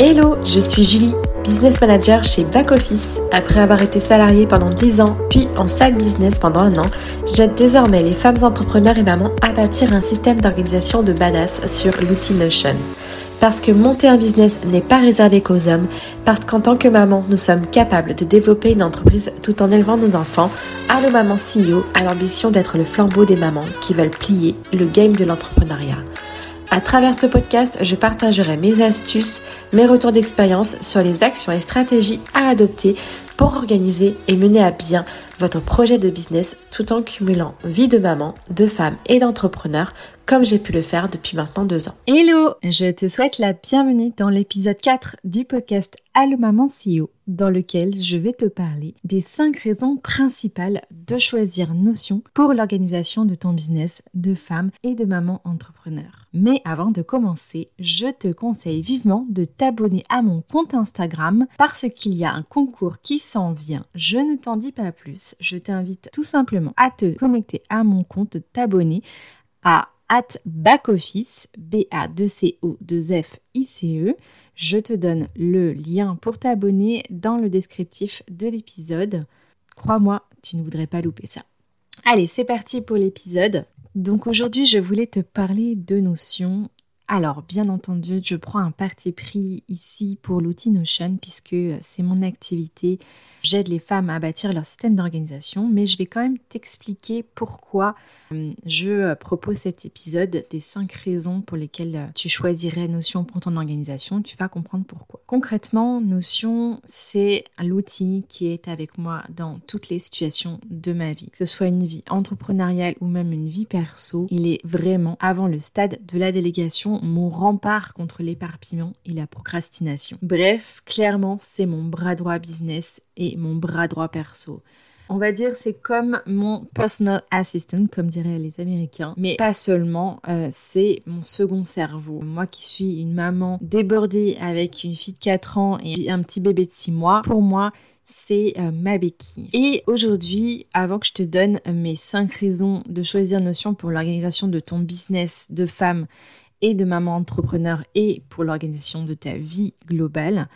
Hello, je suis Julie, business manager chez Back Office. Après avoir été salariée pendant 10 ans, puis en side business pendant un an, j'aide désormais les femmes entrepreneurs et mamans à bâtir un système d'organisation de badass sur l'outil Notion. Parce que monter un business n'est pas réservé qu'aux hommes, parce qu'en tant que maman, nous sommes capables de développer une entreprise tout en élevant nos enfants, Allo Maman CEO a l'ambition d'être le flambeau des mamans qui veulent plier le game de l'entrepreneuriat. À travers ce podcast, je partagerai mes astuces, mes retours d'expérience sur les actions et stratégies à adopter pour organiser et mener à bien votre projet de business tout en cumulant vie de maman, de femme et d'entrepreneur comme j'ai pu le faire depuis maintenant deux ans. Hello, je te souhaite la bienvenue dans l'épisode 4 du podcast Allo Maman CEO, dans lequel je vais te parler des 5 raisons principales de choisir Notion pour l'organisation de ton business de femme et de maman entrepreneur. Mais avant de commencer, je te conseille vivement de t'abonner à mon compte Instagram parce qu'il y a un concours qui s'en vient. Je ne t'en dis pas plus, je t'invite tout simplement à te connecter à mon compte, t'abonner à at backoffice, B-A-2-C-O-2-F-I-C-E. Je te donne le lien pour t'abonner dans le descriptif de l'épisode. Crois-moi, tu ne voudrais pas louper ça. Allez, c'est parti pour l'épisode. Donc aujourd'hui, je voulais te parler de notions. Alors, bien entendu, je prends un parti pris ici pour l'outil Notion puisque c'est mon activité J'aide les femmes à bâtir leur système d'organisation, mais je vais quand même t'expliquer pourquoi euh, je euh, propose cet épisode des 5 raisons pour lesquelles euh, tu choisirais Notion pour ton organisation. Tu vas comprendre pourquoi. Concrètement, Notion, c'est l'outil qui est avec moi dans toutes les situations de ma vie, que ce soit une vie entrepreneuriale ou même une vie perso. Il est vraiment, avant le stade de la délégation, mon rempart contre l'éparpillement et la procrastination. Bref, clairement, c'est mon bras droit business et mon bras droit perso. On va dire c'est comme mon personal assistant, comme diraient les Américains. Mais pas seulement, euh, c'est mon second cerveau. Moi qui suis une maman débordée avec une fille de 4 ans et un petit bébé de 6 mois, pour moi, c'est euh, ma béquille. Et aujourd'hui, avant que je te donne mes 5 raisons de choisir Notion pour l'organisation de ton business de femme et de maman entrepreneur et pour l'organisation de ta vie globale,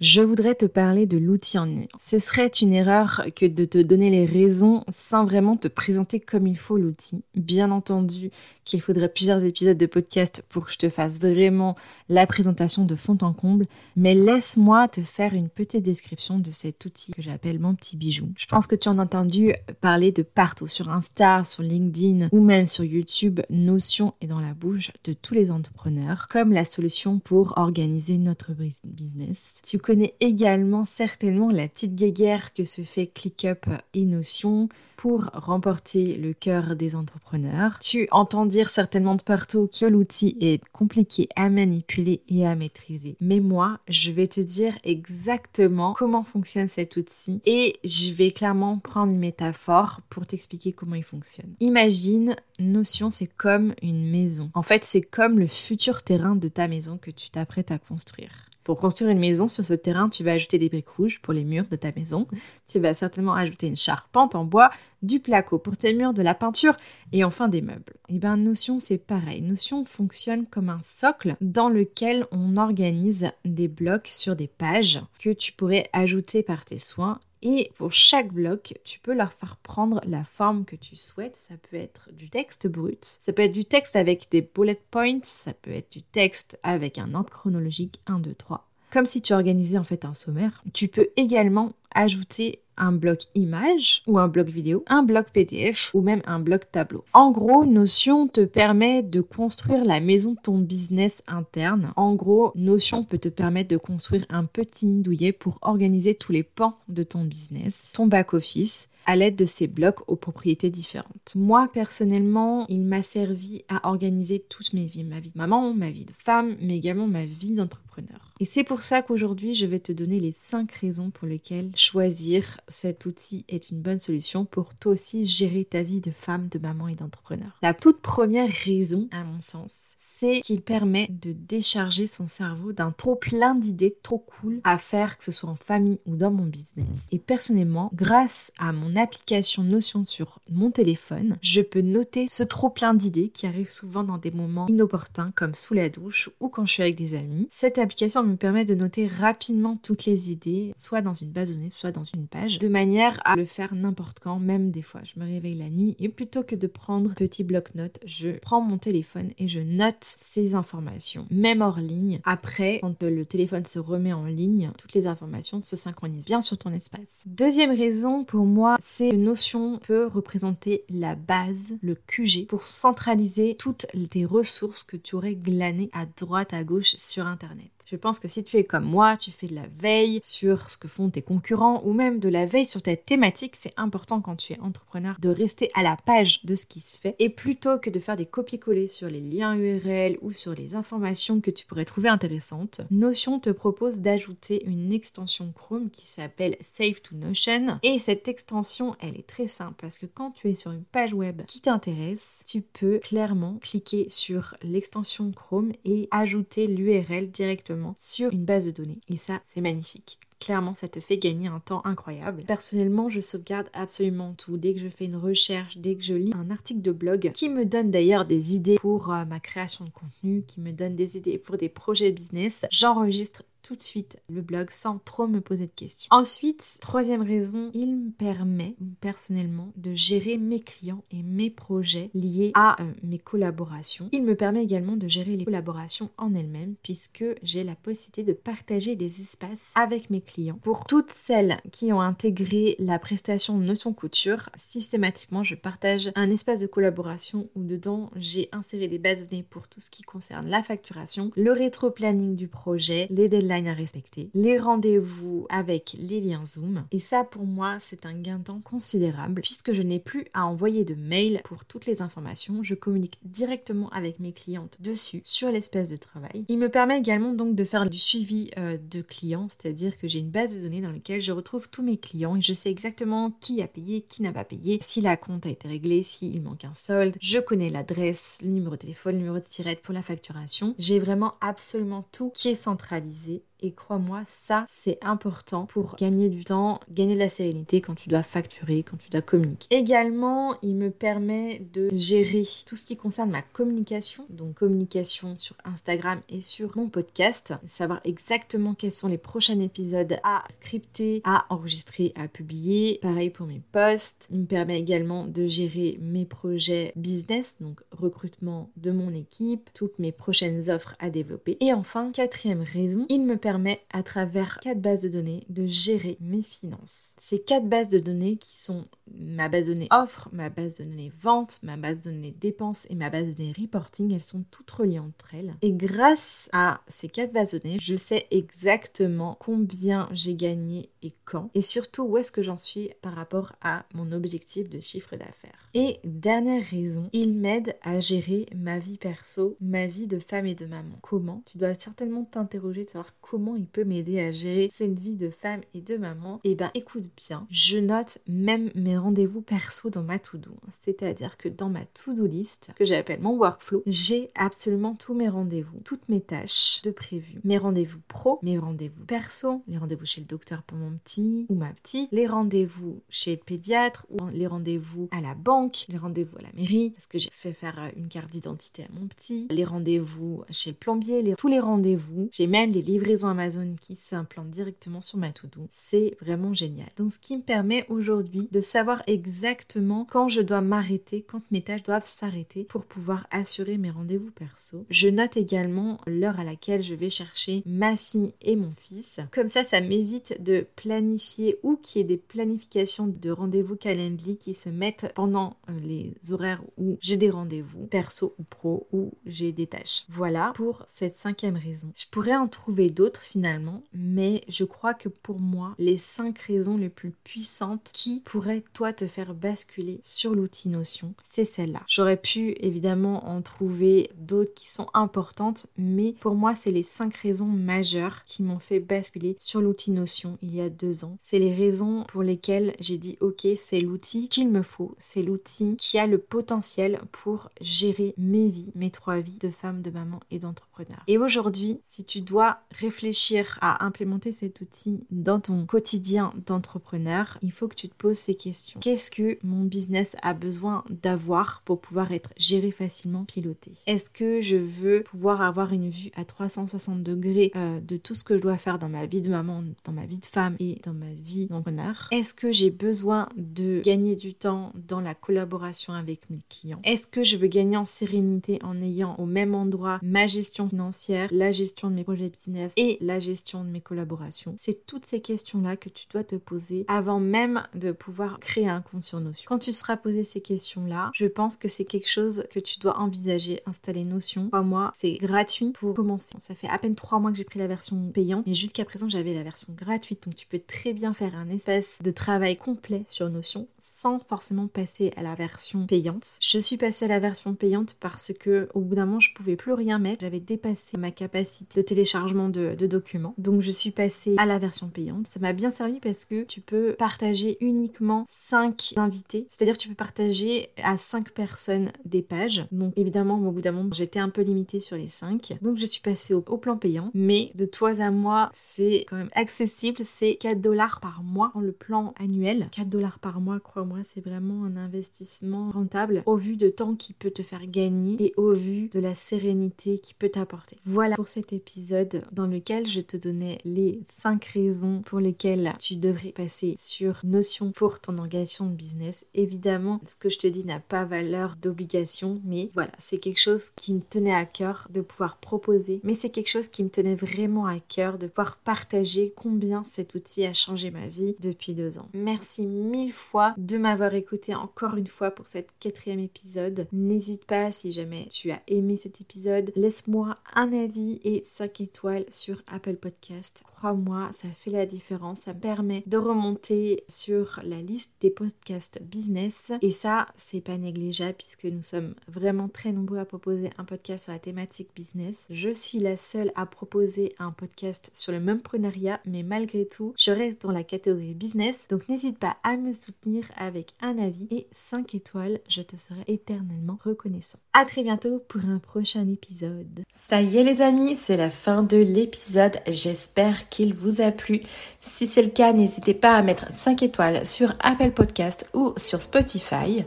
je voudrais te parler de l'outil en ligne. Ce serait une erreur que de te donner les raisons sans vraiment te présenter comme il faut l'outil. Bien entendu qu'il faudrait plusieurs épisodes de podcast pour que je te fasse vraiment la présentation de fond en comble, mais laisse-moi te faire une petite description de cet outil que j'appelle mon petit bijou. Je pense que tu en as entendu parler de partout, sur Insta, sur LinkedIn ou même sur YouTube. Notion est dans la bouche de tous les entrepreneurs comme la solution pour organiser notre business. Connais également certainement la petite guéguerre que se fait ClickUp et Notion pour remporter le cœur des entrepreneurs. Tu entends dire certainement de partout que l'outil est compliqué à manipuler et à maîtriser. Mais moi, je vais te dire exactement comment fonctionne cet outil et je vais clairement prendre une métaphore pour t'expliquer comment il fonctionne. Imagine, Notion, c'est comme une maison. En fait, c'est comme le futur terrain de ta maison que tu t'apprêtes à construire. Pour construire une maison sur ce terrain, tu vas ajouter des briques rouges pour les murs de ta maison. Tu vas certainement ajouter une charpente en bois, du placo pour tes murs, de la peinture et enfin des meubles. Et eh bien Notion c'est pareil. Notion fonctionne comme un socle dans lequel on organise des blocs sur des pages que tu pourrais ajouter par tes soins et pour chaque bloc, tu peux leur faire prendre la forme que tu souhaites. Ça peut être du texte brut, ça peut être du texte avec des bullet points, ça peut être du texte avec un ordre chronologique 1, 2, 3. Comme si tu organisais en fait un sommaire. Tu peux également ajouter un bloc image ou un bloc vidéo, un bloc PDF ou même un bloc tableau. En gros, Notion te permet de construire la maison de ton business interne. En gros, Notion peut te permettre de construire un petit douillet pour organiser tous les pans de ton business, ton back-office, à l'aide de ces blocs aux propriétés différentes. Moi, personnellement, il m'a servi à organiser toutes mes vies, ma vie de maman, ma vie de femme, mais également ma vie d'entrepreneur. Et c'est pour ça qu'aujourd'hui, je vais te donner les 5 raisons pour lesquelles choisir cet outil est une bonne solution pour toi aussi gérer ta vie de femme, de maman et d'entrepreneur. La toute première raison, à mon sens, c'est qu'il permet de décharger son cerveau d'un trop plein d'idées trop cool à faire, que ce soit en famille ou dans mon business. Et personnellement, grâce à mon application Notion sur mon téléphone, je peux noter ce trop plein d'idées qui arrivent souvent dans des moments inopportuns comme sous la douche ou quand je suis avec des amis. Cette application me permet de noter rapidement toutes les idées, soit dans une base de données, soit dans une page, de manière à le faire n'importe quand, même des fois. Je me réveille la nuit et plutôt que de prendre petit bloc-notes, je prends mon téléphone et je note ces informations, même hors ligne. Après, quand le téléphone se remet en ligne, toutes les informations se synchronisent bien sur ton espace. Deuxième raison pour moi, c'est une notion peut représenter la base, le QG, pour centraliser toutes tes ressources que tu aurais glanées à droite, à gauche sur Internet. Je que si tu es comme moi, tu fais de la veille sur ce que font tes concurrents ou même de la veille sur ta thématique, c'est important quand tu es entrepreneur de rester à la page de ce qui se fait et plutôt que de faire des copier-coller sur les liens URL ou sur les informations que tu pourrais trouver intéressantes, Notion te propose d'ajouter une extension Chrome qui s'appelle Save to Notion. Et cette extension, elle est très simple parce que quand tu es sur une page web qui t'intéresse, tu peux clairement cliquer sur l'extension Chrome et ajouter l'URL directement sur une base de données. Et ça, c'est magnifique. Clairement, ça te fait gagner un temps incroyable. Personnellement, je sauvegarde absolument tout. Dès que je fais une recherche, dès que je lis un article de blog, qui me donne d'ailleurs des idées pour euh, ma création de contenu, qui me donne des idées pour des projets business, j'enregistre tout de suite le blog sans trop me poser de questions. Ensuite, troisième raison, il me permet personnellement de gérer mes clients et mes projets liés à euh, mes collaborations. Il me permet également de gérer les collaborations en elles-mêmes puisque j'ai la possibilité de partager des espaces avec mes clients. Pour toutes celles qui ont intégré la prestation Notion Couture, systématiquement je partage un espace de collaboration où dedans j'ai inséré des bases de données pour tout ce qui concerne la facturation, le rétro-planning du projet, les deadlines à respecter, les rendez-vous avec les liens Zoom. Et ça, pour moi, c'est un gain de temps considérable puisque je n'ai plus à envoyer de mail pour toutes les informations. Je communique directement avec mes clientes dessus sur l'espace de travail. Il me permet également donc de faire du suivi euh, de clients, c'est-à-dire que j'ai une base de données dans laquelle je retrouve tous mes clients et je sais exactement qui a payé, qui n'a pas payé, si la compte a été réglée, s'il manque un solde. Je connais l'adresse, le numéro de téléphone, le numéro de tirette pour la facturation. J'ai vraiment absolument tout qui est centralisé はい。Et crois-moi, ça, c'est important pour gagner du temps, gagner de la sérénité quand tu dois facturer, quand tu dois communiquer. Également, il me permet de gérer tout ce qui concerne ma communication, donc communication sur Instagram et sur mon podcast, savoir exactement quels sont les prochains épisodes à scripter, à enregistrer, à publier. Pareil pour mes posts. Il me permet également de gérer mes projets business, donc recrutement de mon équipe, toutes mes prochaines offres à développer. Et enfin, quatrième raison, il me permet permet à travers quatre bases de données de gérer mes finances. Ces quatre bases de données qui sont ma base de données offre, ma base de données vente, ma base de données dépenses et ma base de données reporting, elles sont toutes reliées entre elles. Et grâce à ces quatre bases de données, je sais exactement combien j'ai gagné et quand. Et surtout où est-ce que j'en suis par rapport à mon objectif de chiffre d'affaires. Et dernière raison, il m'aide à gérer ma vie perso, ma vie de femme et de maman. Comment? Tu dois certainement t'interroger de savoir comment il peut m'aider à gérer cette vie de femme et de maman. Eh ben écoute bien, je note même mes rendez-vous perso dans ma to-do. C'est-à-dire que dans ma to-do list, que j'appelle mon workflow, j'ai absolument tous mes rendez-vous, toutes mes tâches de prévu. Mes rendez-vous pro, mes rendez-vous perso, les rendez-vous chez le docteur pour mon petit ou ma petite, les rendez-vous chez le pédiatre ou les rendez-vous à la banque, les rendez-vous à la mairie parce que j'ai fait faire une carte d'identité à mon petit, les rendez-vous chez le plombier, tous les rendez-vous. J'ai même les livraisons Amazon qui s'implantent directement sur ma to-do. C'est vraiment génial. Donc ce qui me permet aujourd'hui de savoir exactement quand je dois m'arrêter, quand mes tâches doivent s'arrêter pour pouvoir assurer mes rendez-vous perso. Je note également l'heure à laquelle je vais chercher ma fille et mon fils. Comme ça, ça m'évite de planifier ou qu'il y ait des planifications de rendez-vous Calendly qui se mettent pendant euh, les horaires où j'ai des rendez-vous perso ou pro ou j'ai des tâches. Voilà pour cette cinquième raison. Je pourrais en trouver d'autres finalement, mais je crois que pour moi, les cinq raisons les plus puissantes qui pourraient toi te faire basculer sur l'outil Notion, c'est celle-là. J'aurais pu évidemment en trouver d'autres qui sont importantes, mais pour moi, c'est les cinq raisons majeures qui m'ont fait basculer sur l'outil Notion il y a deux ans. C'est les raisons pour lesquelles j'ai dit ok, c'est l'outil qu'il me faut, c'est l'outil qui a le potentiel pour gérer mes vies, mes trois vies de femme, de maman et d'entrepreneur. Et aujourd'hui, si tu dois réfléchir à implémenter cet outil dans ton quotidien d'entrepreneur, il faut que tu te poses ces questions. Qu'est-ce que mon business a besoin d'avoir pour pouvoir être géré facilement, piloté? Est-ce que je veux pouvoir avoir une vue à 360 degrés euh, de tout ce que je dois faire dans ma vie de maman, dans ma vie de femme et dans ma vie d'entrepreneur Est-ce que j'ai besoin de gagner du temps dans la collaboration avec mes clients? Est-ce que je veux gagner en sérénité en ayant au même endroit ma gestion financière, la gestion de mes projets business et la gestion de mes collaborations? C'est toutes ces questions-là que tu dois te poser avant même de pouvoir créer un compte sur Notion. Quand tu seras posé ces questions-là, je pense que c'est quelque chose que tu dois envisager, installer Notion. Pour moi, c'est gratuit pour commencer. Ça fait à peine trois mois que j'ai pris la version payante, mais jusqu'à présent, j'avais la version gratuite. Peux très bien faire un espace de travail complet sur Notion sans forcément passer à la version payante. Je suis passée à la version payante parce que au bout d'un moment, je pouvais plus rien mettre. J'avais dépassé ma capacité de téléchargement de, documents. Donc, je suis passée à la version payante. Ça m'a bien servi parce que tu peux partager uniquement 5 invités. C'est-à-dire tu peux partager à 5 personnes des pages. Donc, évidemment, au bout d'un moment, j'étais un peu limitée sur les 5. Donc, je suis passée au, plan payant. Mais de toi à moi, c'est quand même accessible. C'est 4 dollars par mois dans le plan annuel. 4 dollars par mois, crois-moi, c'est vraiment un investissement rentable au vu de temps qui peut te faire gagner et au vu de la sérénité qui peut t'apporter. Voilà pour cet épisode dans lequel je te donnais les 5 raisons pour lesquelles tu devrais passer sur Notion pour ton organisation de business. Évidemment, ce que je te dis n'a pas valeur d'obligation, mais voilà, c'est quelque chose qui me tenait à cœur de pouvoir proposer, mais c'est quelque chose qui me tenait vraiment à cœur de pouvoir partager combien cet outil a changé ma vie depuis deux ans. Merci mille fois de m'avoir écouté encore une fois pour cet quatrième épisode. N'hésite pas si jamais tu as aimé cet épisode, laisse-moi un avis et 5 étoiles sur Apple Podcast. Crois-moi, ça fait la différence, ça permet de remonter sur la liste des podcasts business et ça, c'est pas négligeable puisque nous sommes vraiment très nombreux à proposer un podcast sur la thématique business. Je suis la seule à proposer un podcast sur le momprenariat, mais malgré tout, je reste dans la catégorie business. Donc n'hésite pas à me soutenir avec un avis et 5 étoiles, je te serai éternellement reconnaissant. À très bientôt pour un prochain épisode. Ça y est les amis, c'est la fin de l'épisode. J'espère qu'il vous a plu. Si c'est le cas, n'hésitez pas à mettre 5 étoiles sur Apple Podcast ou sur Spotify.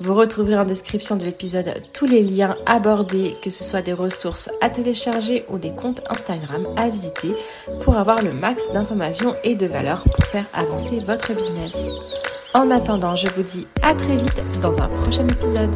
Vous retrouverez en description de l'épisode tous les liens abordés, que ce soit des ressources à télécharger ou des comptes Instagram à visiter pour avoir le max d'informations et de valeur pour faire avancer votre business. En attendant, je vous dis à très vite dans un prochain épisode.